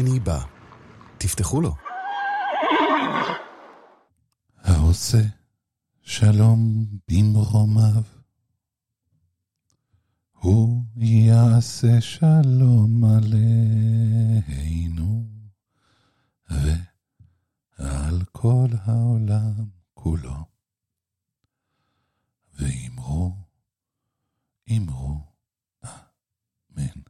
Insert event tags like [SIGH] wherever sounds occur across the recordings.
בני בא. תפתחו לו. העושה שלום במרומיו, הוא יעשה שלום עלינו ועל כל העולם כולו. ואמרו, אמרו, אמן.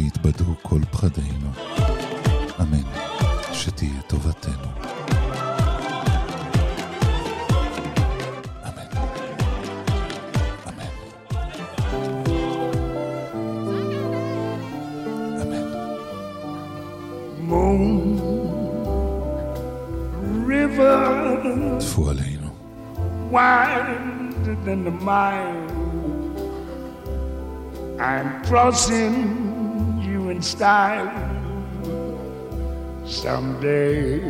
שיתבדו כל פחדינו. אמן. שתהיה טובתנו. טפו עלינו. I'm crossing in style someday.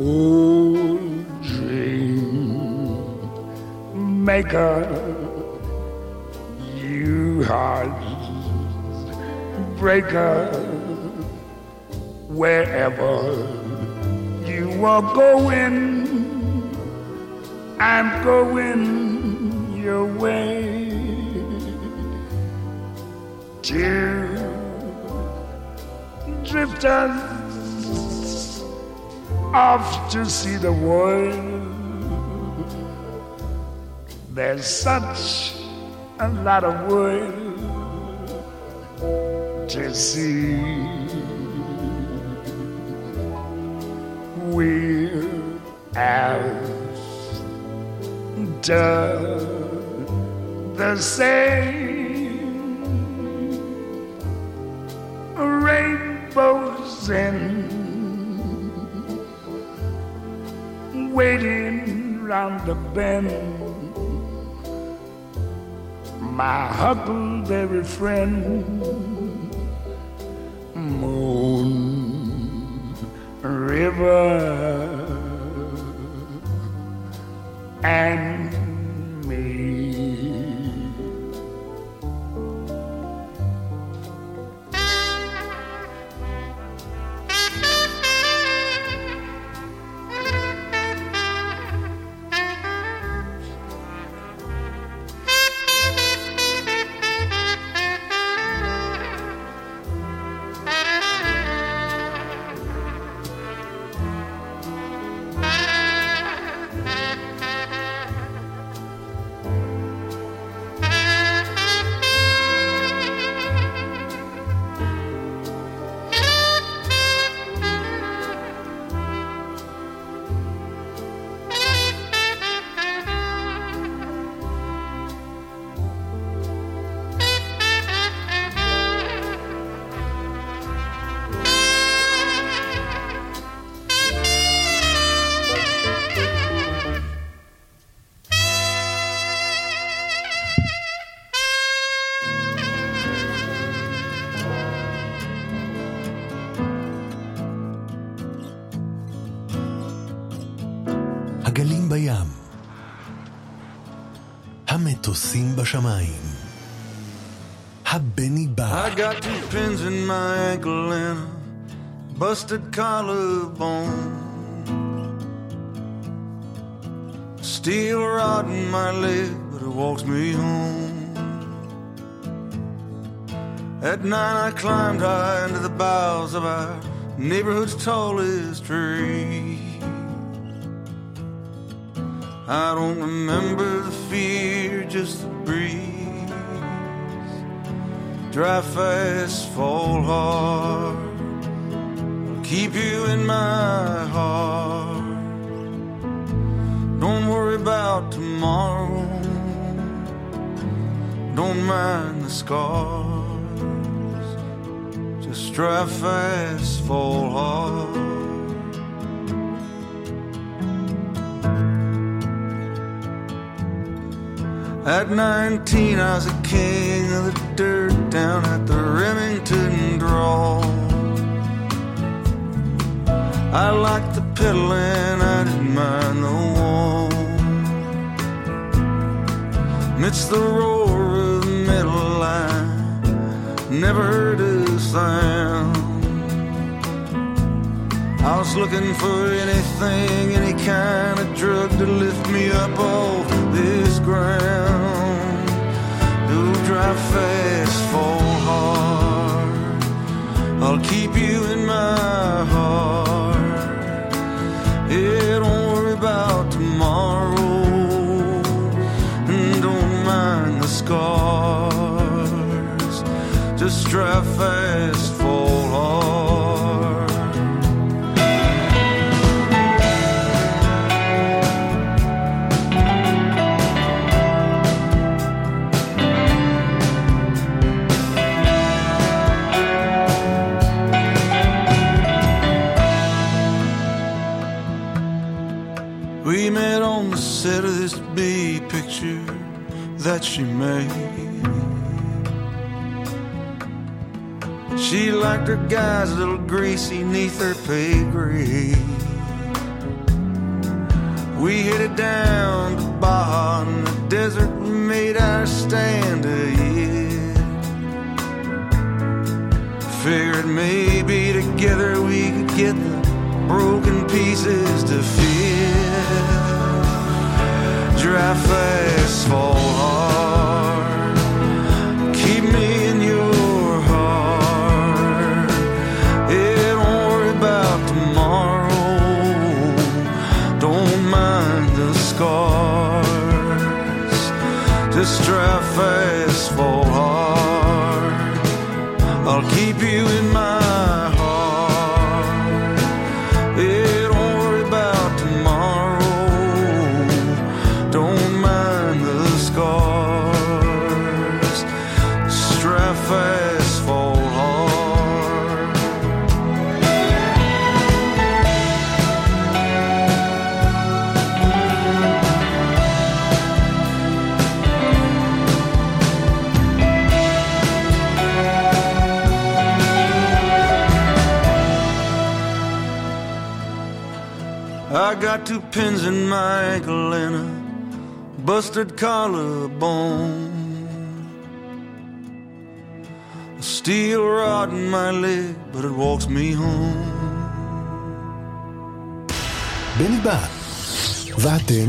Oh, dream maker, you heart breaker, wherever you are going, I'm going your way. Two drifters off to see the world. There's such a lot of world to see. We're after the same rainbows in waiting round the bend. My huckleberry friend, Moon River, and busted collarbone. Steel rod in my leg, but it walks me home. At night I climbed high into the boughs of our neighborhood's tallest tree. I don't remember the fear, just the breeze. Drive fast, fall hard. Keep you in my heart. Don't worry about tomorrow. Don't mind the scars. Just drive fast, fall hard. At 19, I was a king of the dirt down at the Remington draw. I liked the pedaling, I didn't mind the wall. Amidst the roar of the metal line, never heard a sound. I was looking for anything, any kind of drug to lift me up off this ground. Do drive fast, fall hard. I'll keep you in my heart. Don't worry about tomorrow. And don't mind the scars. Just drive fast, that she made. She liked her guys a little greasy neath her pay grade. We headed down to Baja in the desert and made our stand ahead. Figured maybe together we could get the broken pieces to fit. Fast, fall hard. Keep me in your heart. Don't worry about tomorrow. Don't mind the scars. Just fast, fall hard. I'll keep you in pins in my ankle and a busted collarbone. A steel rod in my leg, but it walks me home. בני בא. ואתם?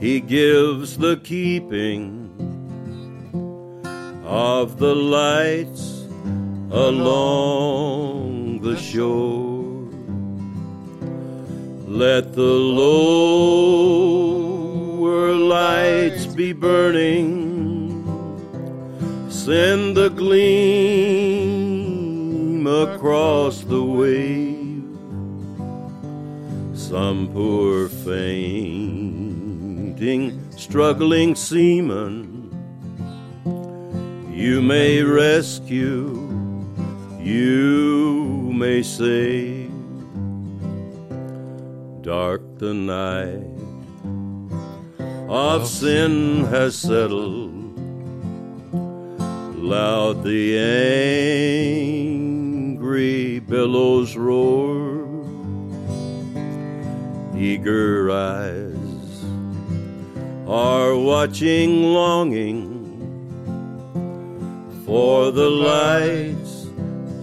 He gives the keeping of the lights along the shore. Let the lower lights be burning, send the gleam across the wave. Some poor fame struggling seaman. You may rescue, you may save. Dark the night of sin has settled, loud the angry billows roar, eager eyes are watching longing for the lights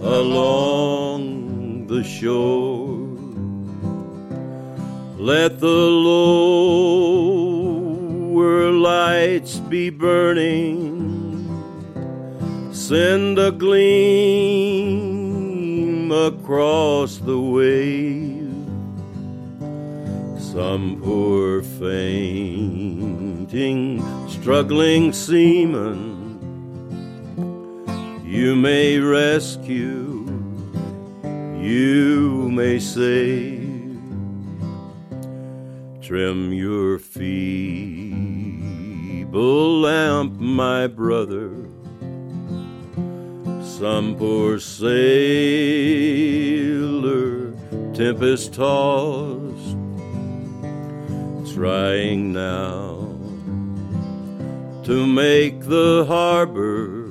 along the shore. Let the lower lights be burning, send a gleam across the wave. Some poor fame struggling seaman you may rescue, you may save. Trim your feeble lamp, my brother. Some poor sailor, tempest tossed, trying now to make the harbor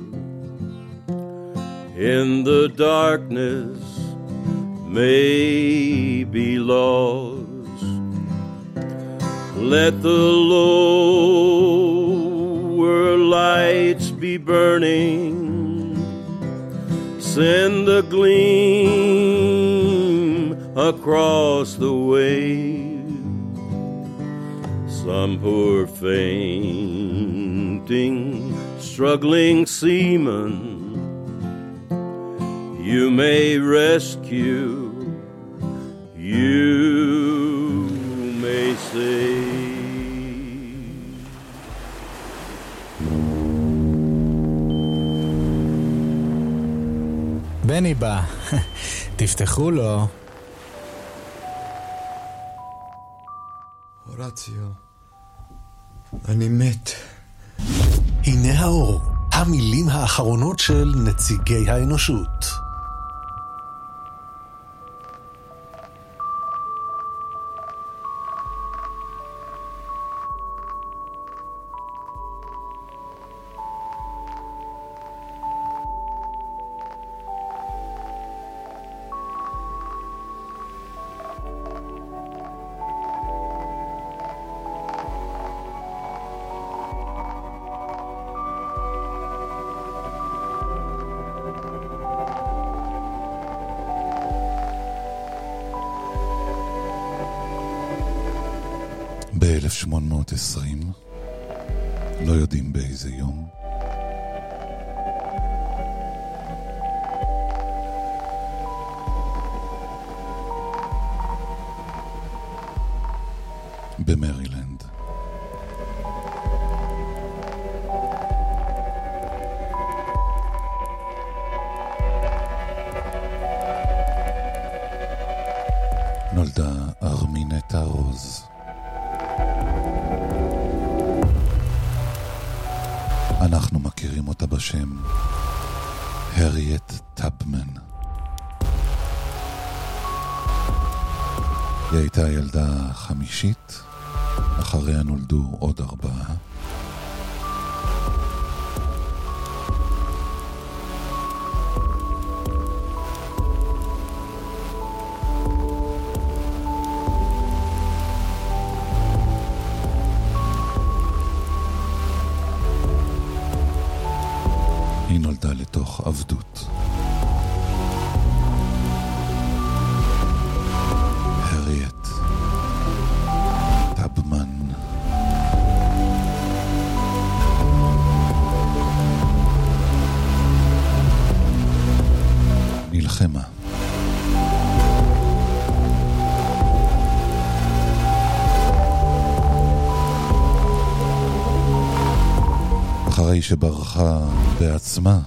in the darkness may be lost. Let the lower lights be burning. Send the gleam across the wave. Some poor fainting, struggling seaman you may rescue, you may save. בני בא, [LAUGHS] תפתחו לו. הורציו, אני מת. הנה האור, המילים האחרונות של נציגי האנושות. one נולדו עוד ארבעה. היא נולדה לתוך עבדות. שברחה בעצמה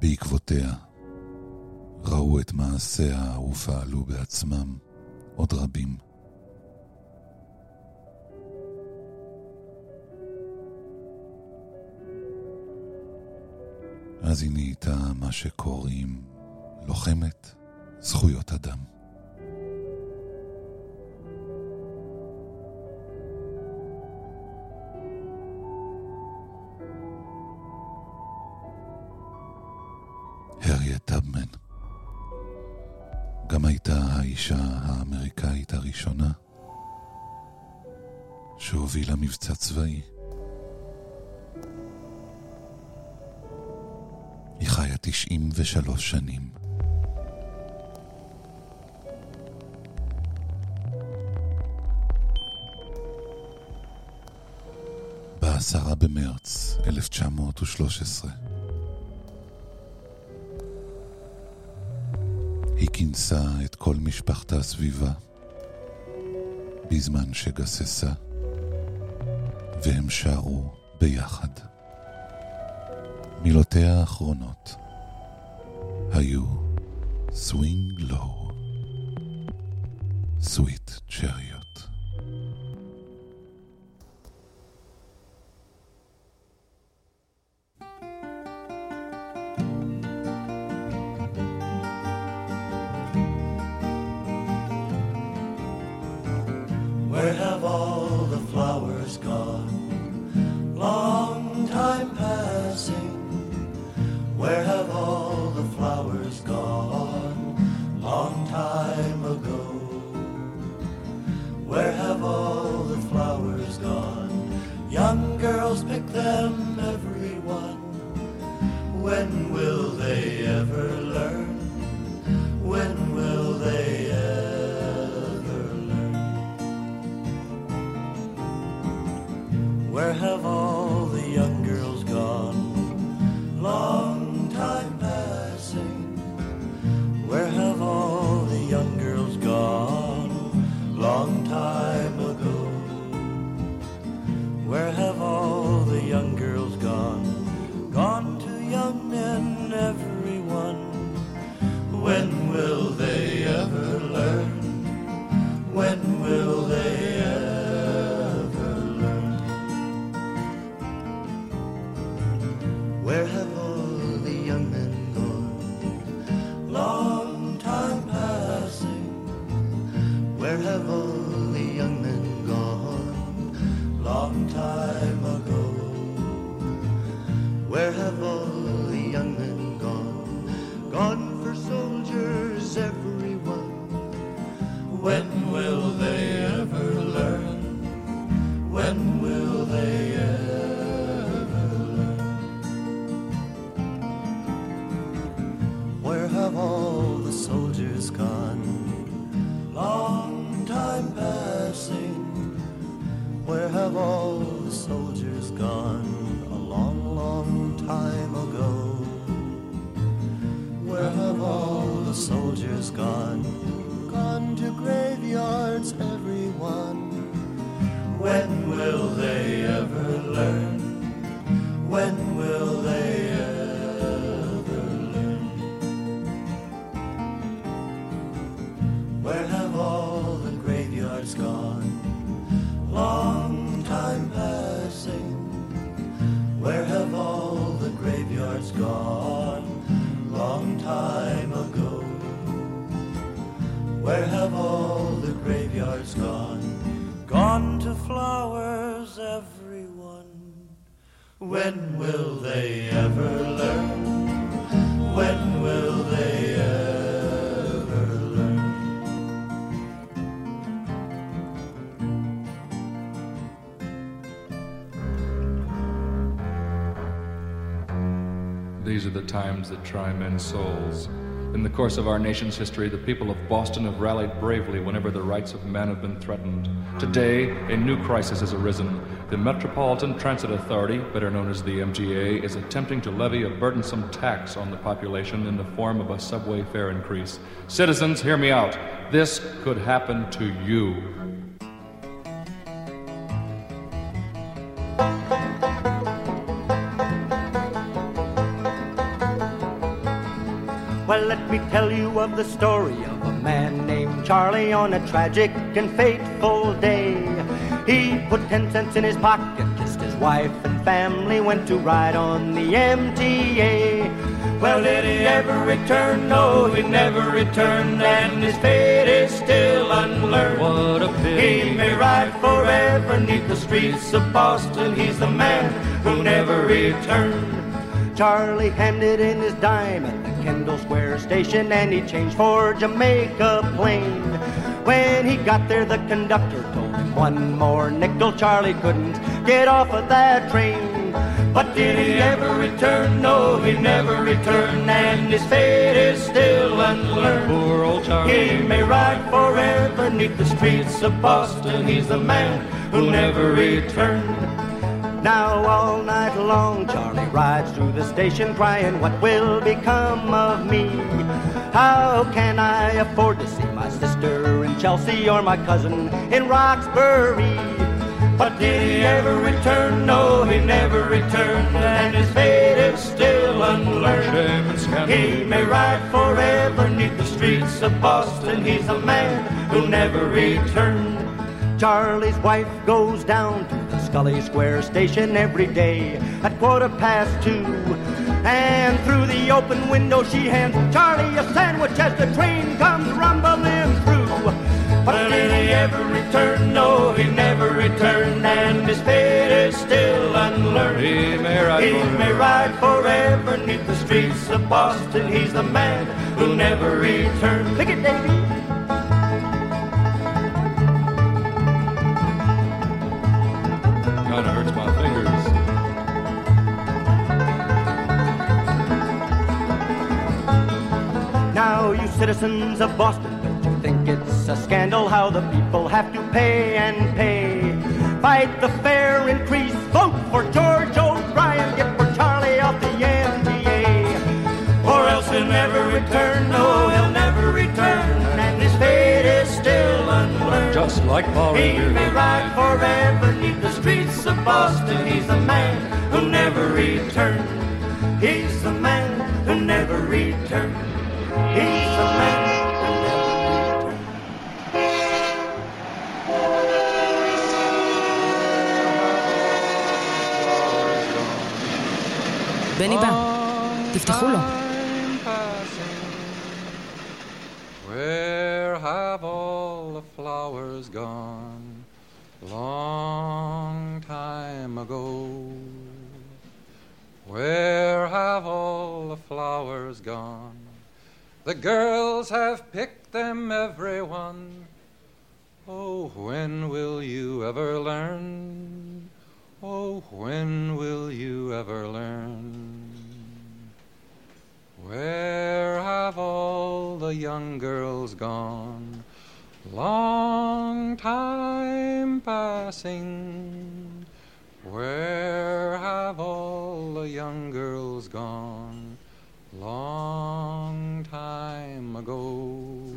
בעקבותיה ראו את מעשיה ופעלו בעצמם עוד רבים. אז היא נהייתה מה שקוראים לוחמת זכויות אדם. גם הייתה האישה האמריקאית הראשונה שהובילה מבצע צבאי. היא חיה 93 שנים. בעשרה במרץ 1913 כינסה את כל משפחתה סביבה בזמן שגססה והם שרו ביחד. מילותיה האחרונות היו סווינג לואו, סוויט צ'ריוט. Where have times that try men's souls. In the course of our nation's history, the people of Boston have rallied bravely whenever the rights of man have been threatened. Today, a new crisis has arisen. The Metropolitan Transit Authority, better known as the MTA, is attempting to levy a burdensome tax on the population in the form of a subway fare increase. Citizens, hear me out. This could happen to you. Let me tell you of the story of a man named Charlie on a tragic and fateful day. He put ten cents in his pocket, kissed his wife and family, went to ride on the MTA. Well, did he ever return? No, he never returned, and his fate is still unlearned. What a pity. He may ride forever neath the streets of Boston. He's the man who never returned. Charlie handed in his dime the Kendall Square station and he changed for Jamaica Plain. When he got there, the conductor told him one more nickel, Charlie couldn't get off of that train. But did he ever return? No, he never returned, and his fate is still unlearned. Poor old Charlie. He may ride forever neath the streets of Boston. He's the man who never returned. Now all night long Charlie rides through the station crying, what will become of me? How can I afford to see my sister in Chelsea or my cousin in Roxbury? But did he ever return? No, he never returned, and his fate is still unlearned. He may ride forever neath the streets of Boston. He's a man who never returned. Charlie's wife goes down to the Scollay Square station every day at quarter past two. And through the open window she hands Charlie a sandwich as the train comes rumbling through. But did he ever return? No, he never returned, and his fate is still unlearned. He may ride He forever. may ride forever neath the streets of Boston. He's the man who never returned. Pick it, Davy. Kinda hurts my fingers. Now, you citizens of Boston, don't you think it's a scandal how the people have to pay and pay? Fight the fare increase, vote for George O'Brien, get for Charlie off the MTA. Or else he'll never return, no, he'll never return, and his fate is still unlearned. Just like Paul He Revere. may ride forever neath the streets of Boston. He's the man who never returned. He's the man who never returned. He's the man who never returned. בני בא, תפתחו לו. Where have all the flowers gone? Long time ago. Where have all the flowers gone? The girls have picked them, everyone. Oh, when will you ever learn? Oh, when will you ever learn? Where have all the young girls gone? Long time passing. Where have all the young girls gone? Long time ago.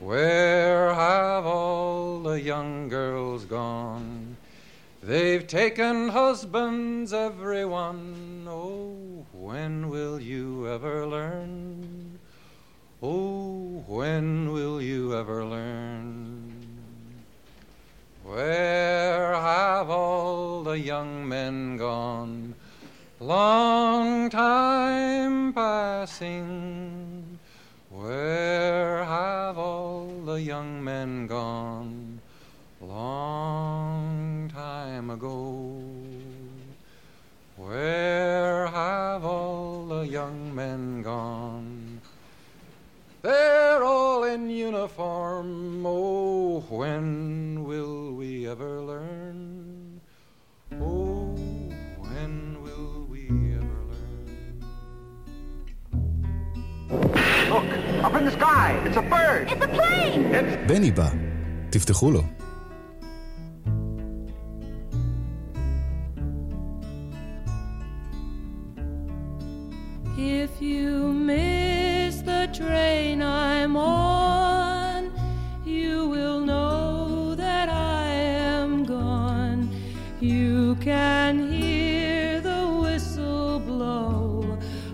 Where have all the young girls gone? They've taken husbands, everyone. Oh, when will you ever learn? Oh, when will you ever learn? Where have all the young men gone? Long time passing. Where have all the young men gone? Long time ago. Where have all the young men gone? They're all in uniform. Oh, when will ever learn? Oh, when will we ever learn? Look, up in the sky. It's a bird. It's a plane. It's בני בא, תפתחו לו. If you miss the train I'm on,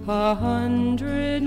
a hundred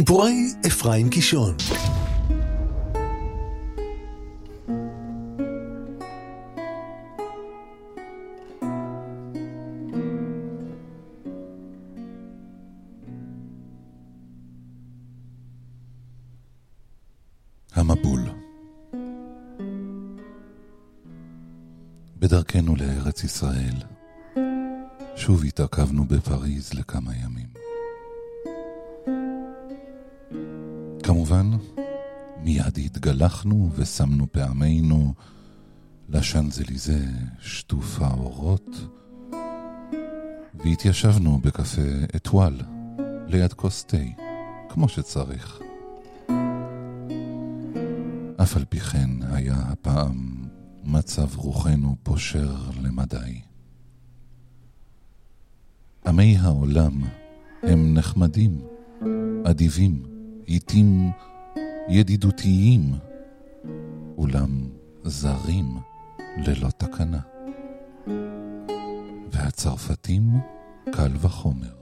סיפורי אפרים קישון. התגלחנו ושמנו פעמינו לשאנזליזה שטוף האורות, והתיישבנו בקפה אתואל, ליד כוס תה, כמו שצריך. אף על פי כן היה הפעם מצב רוחנו פושר למדי. עמי העולם הם נחמדים, אדיבים, עיתים ידידותיים, אולם זרים ללא תקנה. והצרפתים קל וחומר.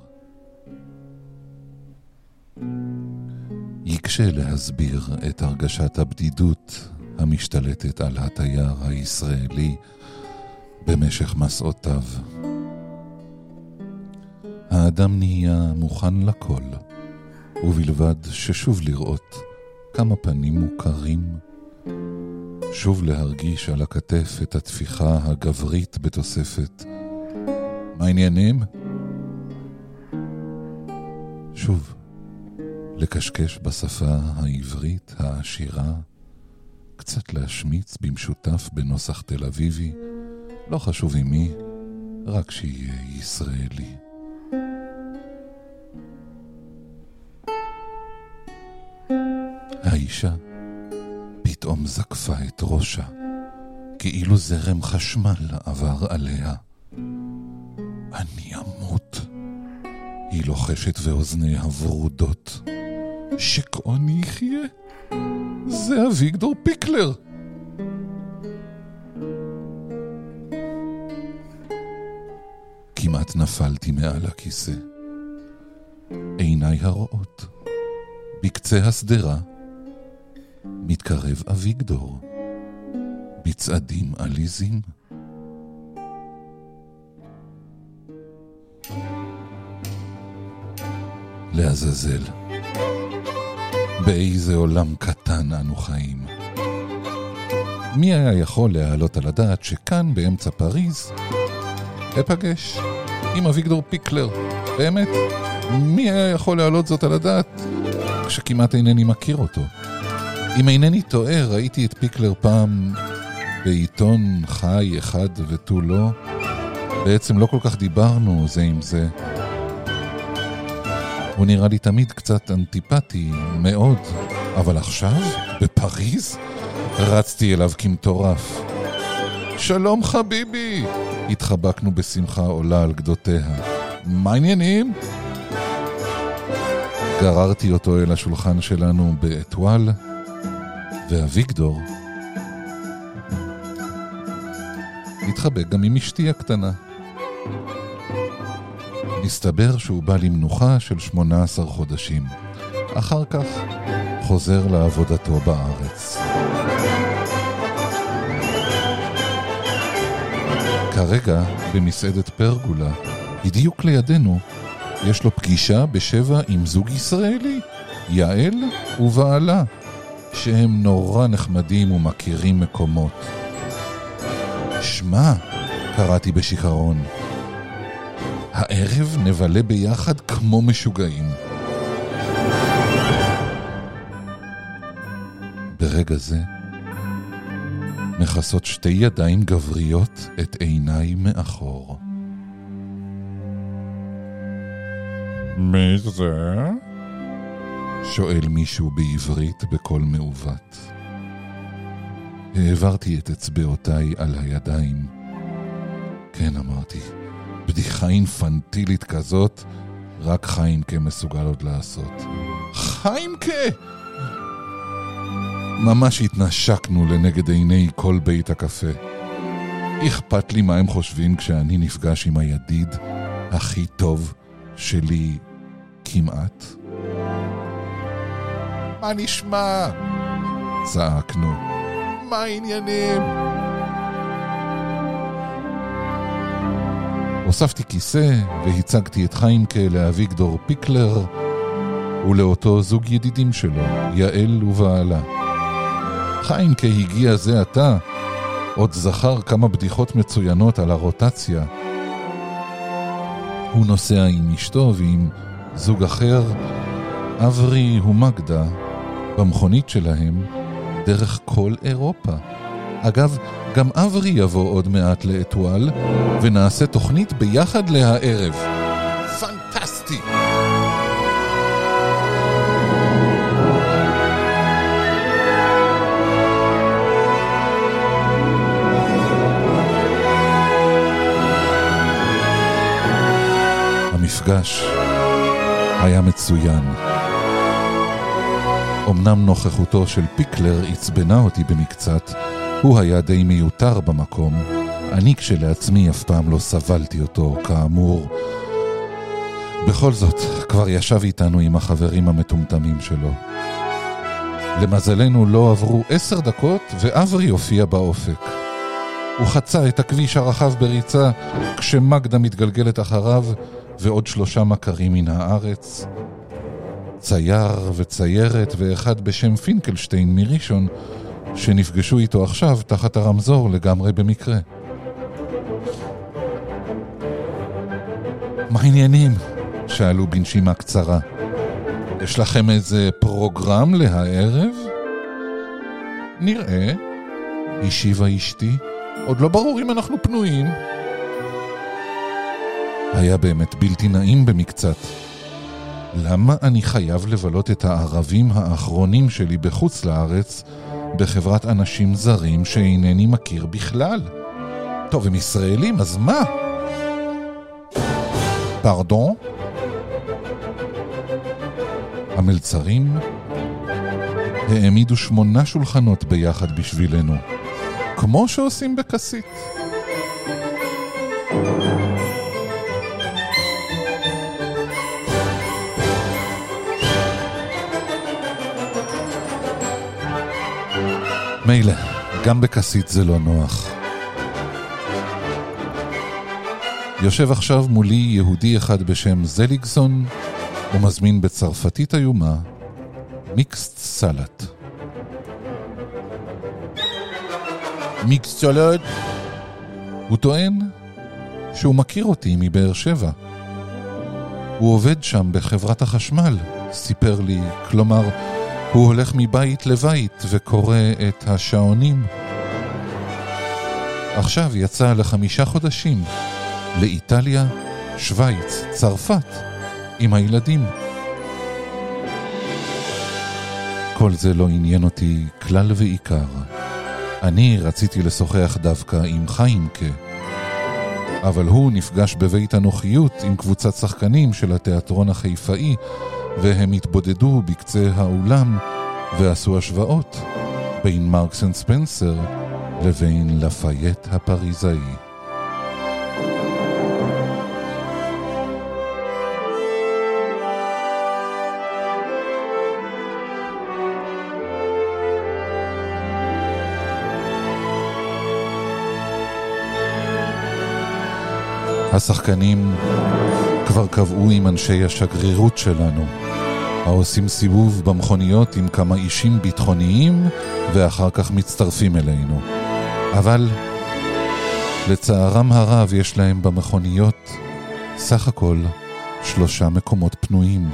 יקשה להסביר את הרגשת הבדידות המשתלטת על התייר הישראלי במשך מסעותיו. האדם נהיה מוכן לכל, ובלבד ששוב לראות כמה פנים מוכרים, שוב להרגיש על הכתף את התפיחה הגברית בתוספת מה העניינים? שוב, לקשקש בשפה העברית העשירה, קצת להשמיץ במשותף בנוסח תל אביבי, לא חשוב עם מי, רק שיהיה ישראלי. האישה פתאום זקפה את ראשה, כאילו זרם חשמל עבר עליה. אני אמות. היא לוחשת ואוזניה ורודות. שכעוני יחיה? זה אביגדור פיקלר. כמעט נפלתי מעל הכיסא. עיניי הרואות. בקצה השדרה מתקרב אביגדור. בצעדים עליזים. לעזאזל. באיזה עולם קטן אנו חיים. מי היה יכול להעלות על הדעת שכאן, באמצע פריז, אפגש עם אביגדור פיקלר? באמת? מי היה יכול להעלות זאת על הדעת כשכמעט אינני מכיר אותו? אם אינני טועה, ראיתי את פיקלר פעם בעיתון חי אחד ותו לא. בעצם לא כל כך דיברנו זה עם זה. הוא נראה לי תמיד קצת אנטיפטי, מאוד, אבל עכשיו, בפריז, רצתי אליו כמטורף. שלום חביבי! התחבקנו בשמחה עולה על גדותיה. מה העניינים? גררתי אותו אל השולחן שלנו באתואל, ואביגדור התחבק גם עם אשתי הקטנה. מסתבר שהוא בא למנוחה של 18 חודשים. אחר כך חוזר לעבודתו בארץ. כרגע, במסעדת פרגולה, בדיוק לידינו, יש לו פגישה בשבע עם זוג ישראלי, יעל ובעלה, שהם נורא נחמדים ומכירים מקומות. שמע, קראתי בשיכרון, הערב נבלה ביחד כמו משוגעים. ברגע זה, מכסות שתי ידיים גבריות את עיניי מאחור. מי זה? שואל מישהו בעברית בקול מעוות. העברתי את אצבעותיי על הידיים. כן, אמרתי, בדיחה אינפנטילית כזאת, רק חיימקה מסוגל עוד לעשות. חיימקה! ממש התנשקנו לנגד עיני כל בית הקפה. אכפת לי מה הם חושבים כשאני נפגש עם הידיד הכי טוב שלי כמעט. מה נשמע? צעקנו. מה העניינים? הוספתי כיסא והצגתי את חיימקה לאביגדור פיקלר ולאותו זוג ידידים שלו, יעל ובעלה. חיימקה הגיע זה עתה, עוד זכר כמה בדיחות מצוינות על הרוטציה. הוא נוסע עם אשתו ועם זוג אחר, אברי ומגדה, במכונית שלהם, דרך כל אירופה. אגב, גם אברי יבוא עוד מעט לאתואל, ונעשה תוכנית ביחד להערב. פנטסטי! המפגש היה מצוין. אמנם נוכחותו של פיקלר עצבנה אותי במקצת, הוא היה די מיותר במקום. אני כשלעצמי אף פעם לא סבלתי אותו, כאמור. בכל זאת, כבר ישב איתנו עם החברים המטומטמים שלו. למזלנו לא עברו עשר דקות ואברי הופיע באופק. הוא חצה את הכביש הרחב בריצה כשמגדה מתגלגלת אחריו ועוד שלושה מכרים מן הארץ. צייר וציירת ואחד בשם פינקלשטיין מראשון שנפגשו איתו עכשיו תחת הרמזור לגמרי במקרה. מה העניינים? שאלו בנשימה קצרה. יש לכם איזה פרוגרם להערב? נראה, השיבה אשתי. עוד לא ברור אם אנחנו פנויים. היה באמת בלתי נעים במקצת. למה אני חייב לבלות את הערבים האחרונים שלי בחוץ לארץ בחברת אנשים זרים שאינני מכיר בכלל? טוב, הם ישראלים, אז מה? פרדון? המלצרים העמידו שמונה שולחנות ביחד בשבילנו, כמו שעושים בכסית. מילא, גם בכסית זה לא נוח. יושב עכשיו מולי יהודי אחד בשם זליגסון, ומזמין בצרפתית איומה מיקסט סלט. מיקסט סלט? הוא טוען שהוא מכיר אותי מבאר שבע. הוא עובד שם בחברת החשמל, סיפר לי, כלומר, הוא הולך מבית לבית וקורא את השעונים. עכשיו יצא לחמישה חודשים לאיטליה, שווייץ, צרפת, עם הילדים. כל זה לא עניין אותי כלל ועיקר. אני רציתי לשוחח דווקא עם חיימקה. אבל הוא נפגש בבית הנוחיות עם קבוצת שחקנים של התיאטרון החיפאי והם התבודדו בקצה האולם ועשו השוואות בין מרקס אנד ספנסר לבין לפייט הפריזאי. השחקנים כבר קבעו עם אנשי השגרירות שלנו, העושים סיבוב במכוניות עם כמה אישים ביטחוניים ואחר כך מצטרפים אלינו. אבל לצערם הרב יש להם במכוניות סך הכל שלושה מקומות פנויים,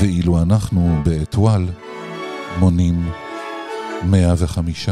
ואילו אנחנו באתואל מונים 105.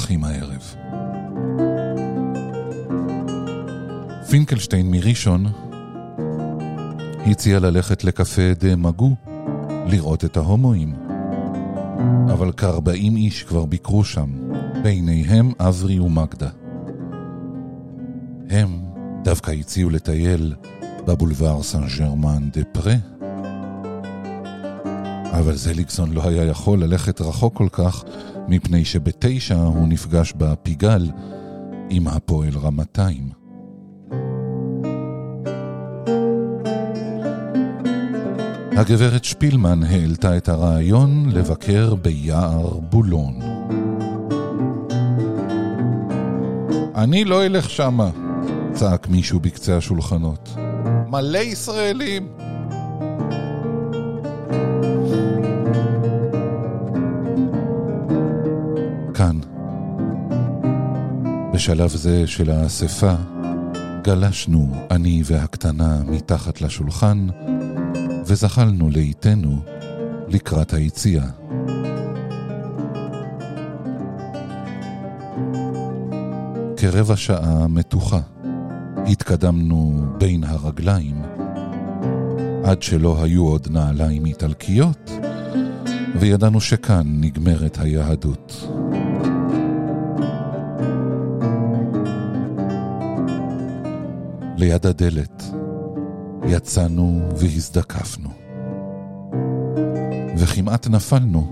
הולכים הערב? פינקלשטיין מראשון הציע ללכת לקפה דה מגו, לראות את ההומואים. אבל כארבעים איש כבר ביקרו שם, ביניהם אברי ומגדה. הם דווקא הציעו לטייל בבולבר סן ג'רמן דה פרה. אבל זליגסון לא היה יכול ללכת רחוק כל כך, מפני שבתשע הוא נפגש בפיגל עם הפועל רמתיים. הגברת שפילמן העלתה את הרעיון לבקר ביער בולון. אני לא אלך שמה, צעק מישהו בקצה השולחנות. מלא ישראלים! בשלב זה של האספה, גלשנו, אני והקטנה, מתחת לשולחן, וזחלנו לאיתנו לקראת היציאה. כרבע שעה מתוחה התקדמנו בין הרגליים עד שלא היו עוד נעליים איטלקיות וידענו שכאן נגמרת היהדות. ליד הדלת יצאנו והזדקפנו. וכמעט נפלנו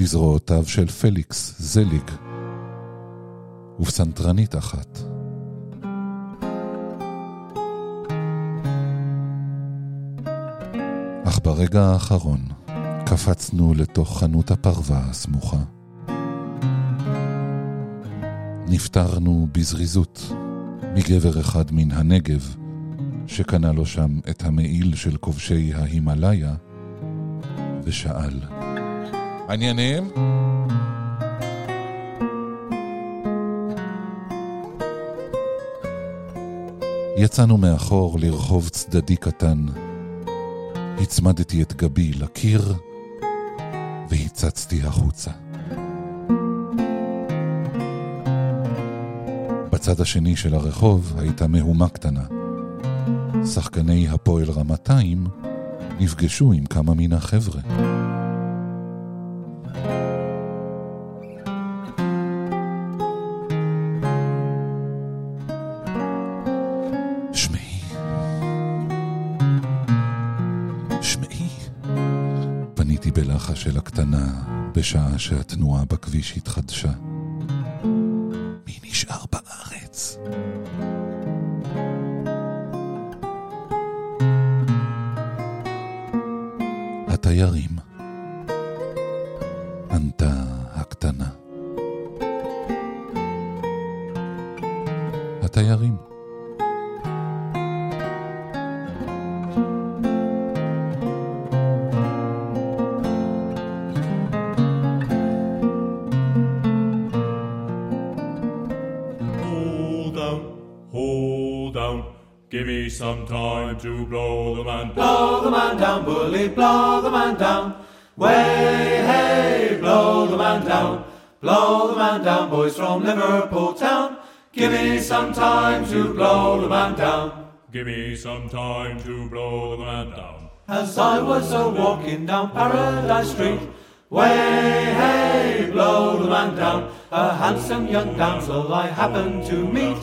לזרועותיו של פליקס זליג ופסנתרנית אחת. אך ברגע האחרון קפצנו לתוך חנות הפרווה הסמוכה. נפטרנו בזריזות מגבר אחד מן הנגב שקנה לו שם את המעיל של כובשי ההימאליה, ושאל, עניינים? יצאנו מאחור לרחוב צדדי קטן. הצמדתי את גבי לקיר והצצתי החוצה. בצד השני של הרחוב הייתה מהומה קטנה. שחקני הפועל רמתיים נפגשו עם כמה מן החבר'ה. שמעי, שמעי, פניתי בלחש אל הקטנה בשעה שהתנועה בכביש התחדשה. Down. Blow the man down, bully, blow the man down. Way, hey, blow the man down. Blow the man down, boys from Liverpool town. Give me some time to blow the man down. Give me some time to blow the man down. As I was a walking down Paradise Street, way, hey, blow the man down. A handsome young damsel I happened to meet.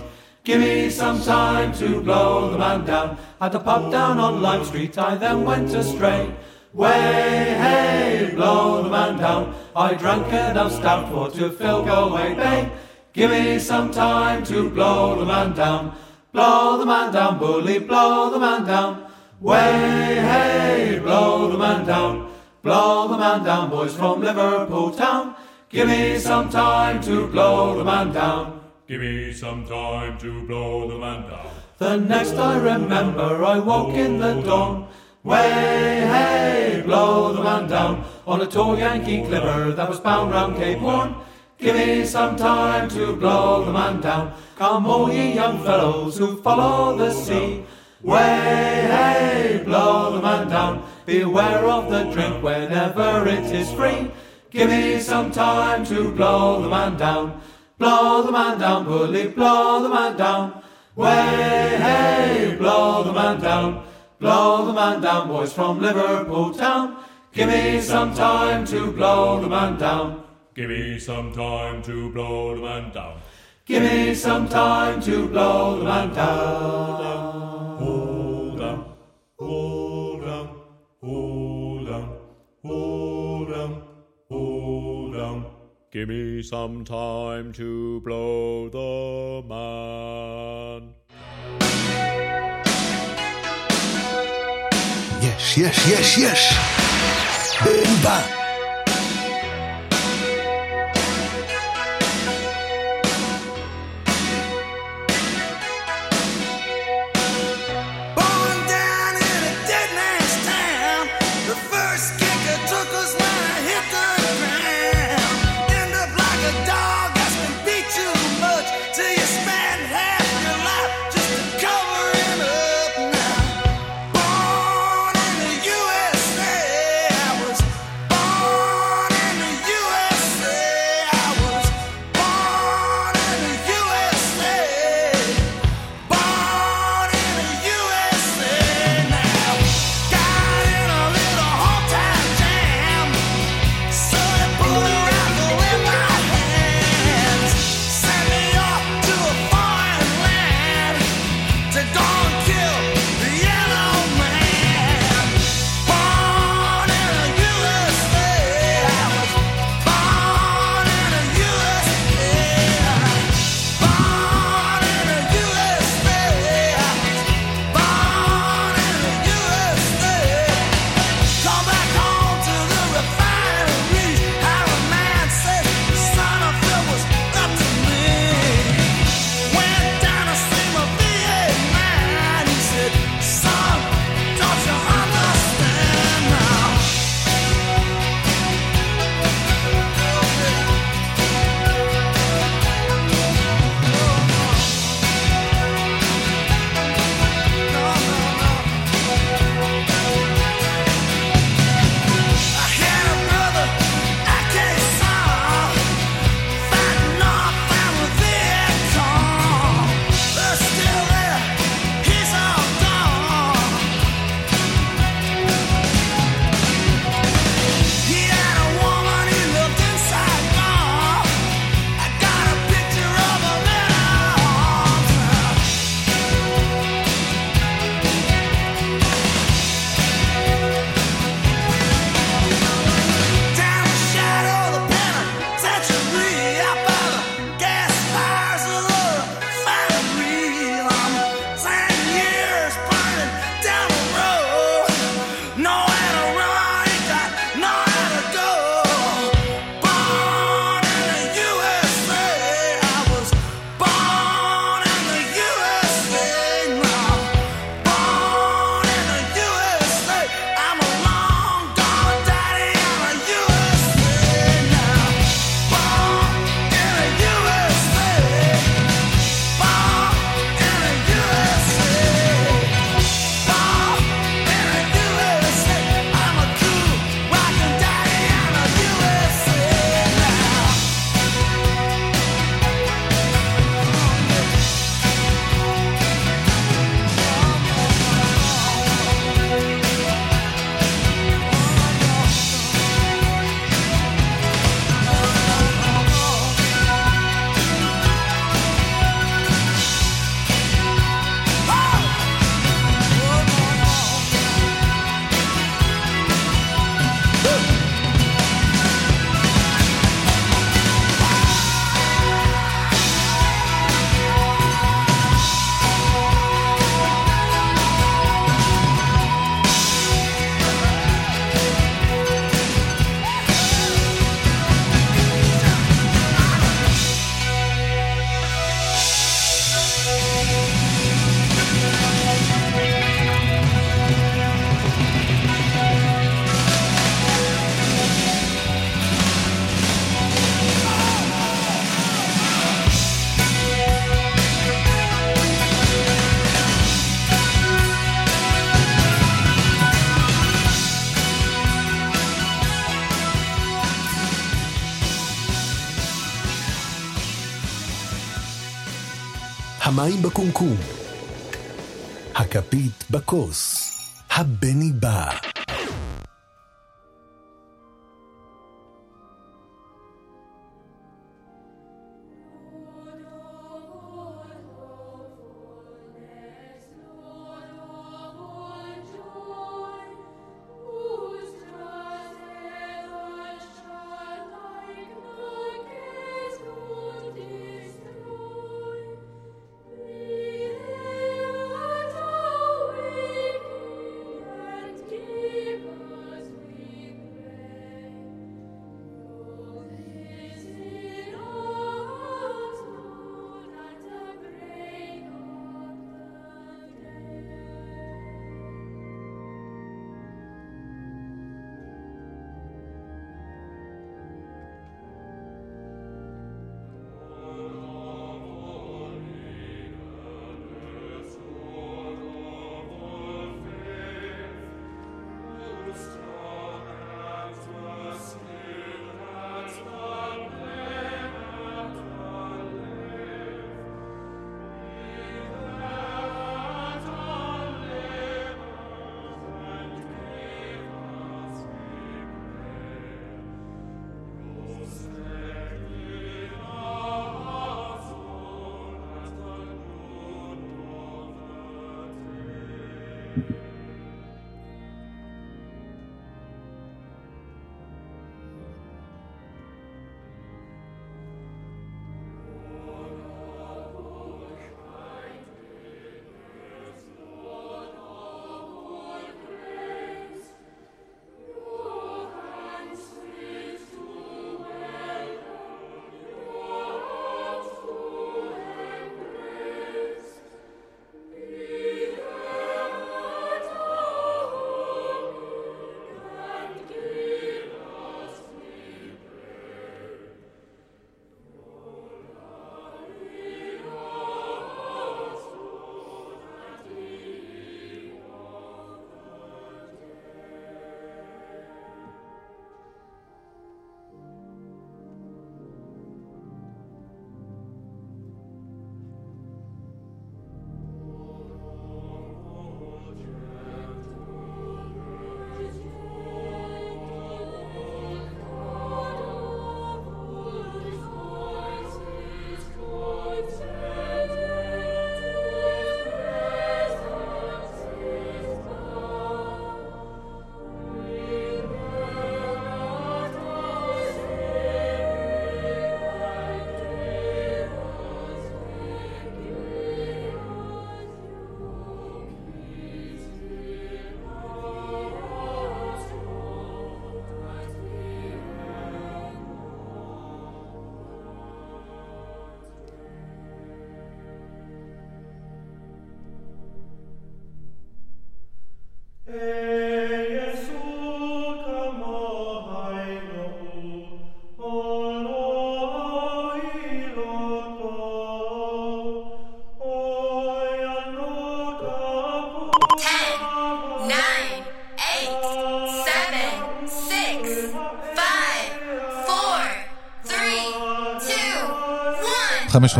Give me some time to blow the man down. At a pub down on Lime Street, I then went astray. Way, hey, blow the man down. I drank enough stout for to fill Galway Bay. Give me some time to blow the man down. Blow the man down, bully, blow the man down. Way, hey, blow the man down. Blow the man down, boys from Liverpool town. Give me some time to blow the man down. Give me some time to blow the man down. The next I remember, I woke in the dawn. Way, hey, blow the man down on a tall Yankee clipper that was bound round Cape Horn. Give me some time to blow the man down. Come, all ye young fellows who follow the sea. Way, hey, blow the man down. Beware of the drink whenever it is free. Give me some time to blow the man down. Blow the man down, bully, blow the man down. Way, hey, blow the man down. Blow the man down, boys from Liverpool town. Give me some time to blow the man down. Give me some time to blow the man down. Give me some time to blow the man down. Hold on, hold on, hold on, hold on. Give me some time to blow the man. Yes, yes, yes, yes. Big bang. הכפית בכוס. הבני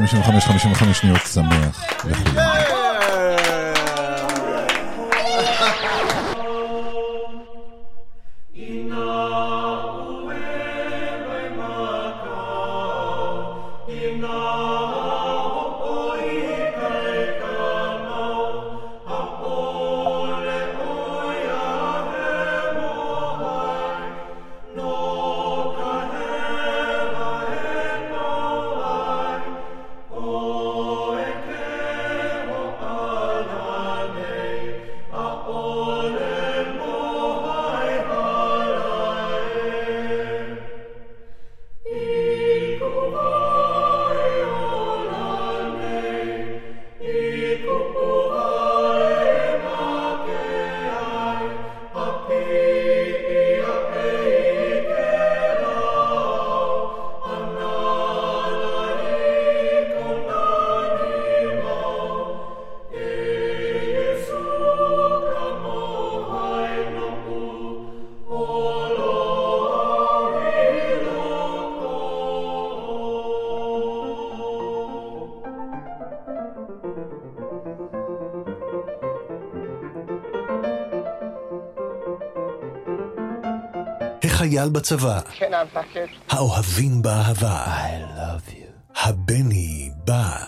55-55 שניות שמח לכולם. חייל בצבא. כן, כן. האוהבים באהבה. I love you. הבני בא.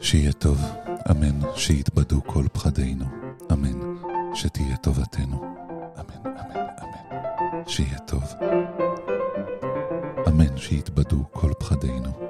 שיהיה טוב, אמן, שיתבדו כל פחדינו, אמן, שתהיה טובתנו, אמן, אמן, אמן, שיהיה טוב, אמן, שיתבדו כל פחדינו.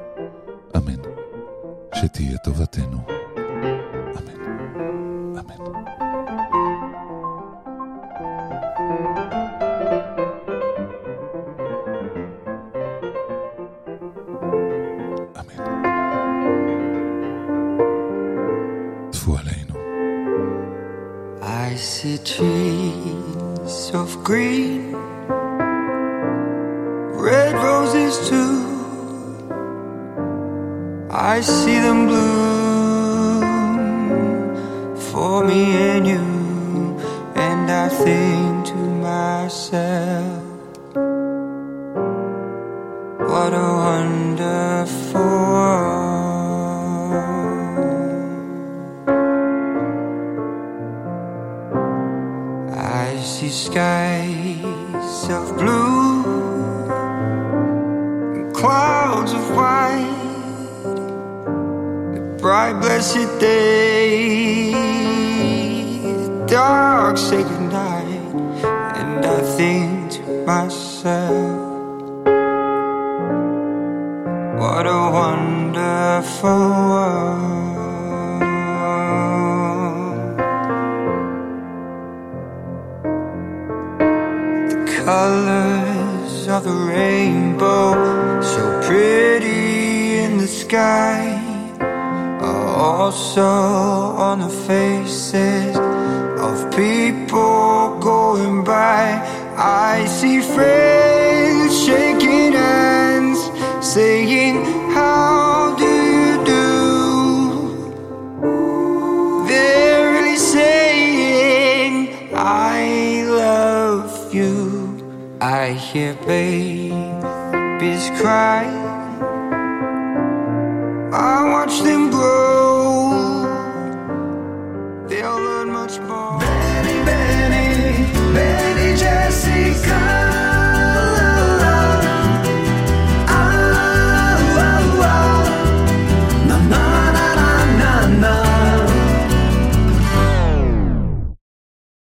I see them bloom for me and you, and I think to myself. して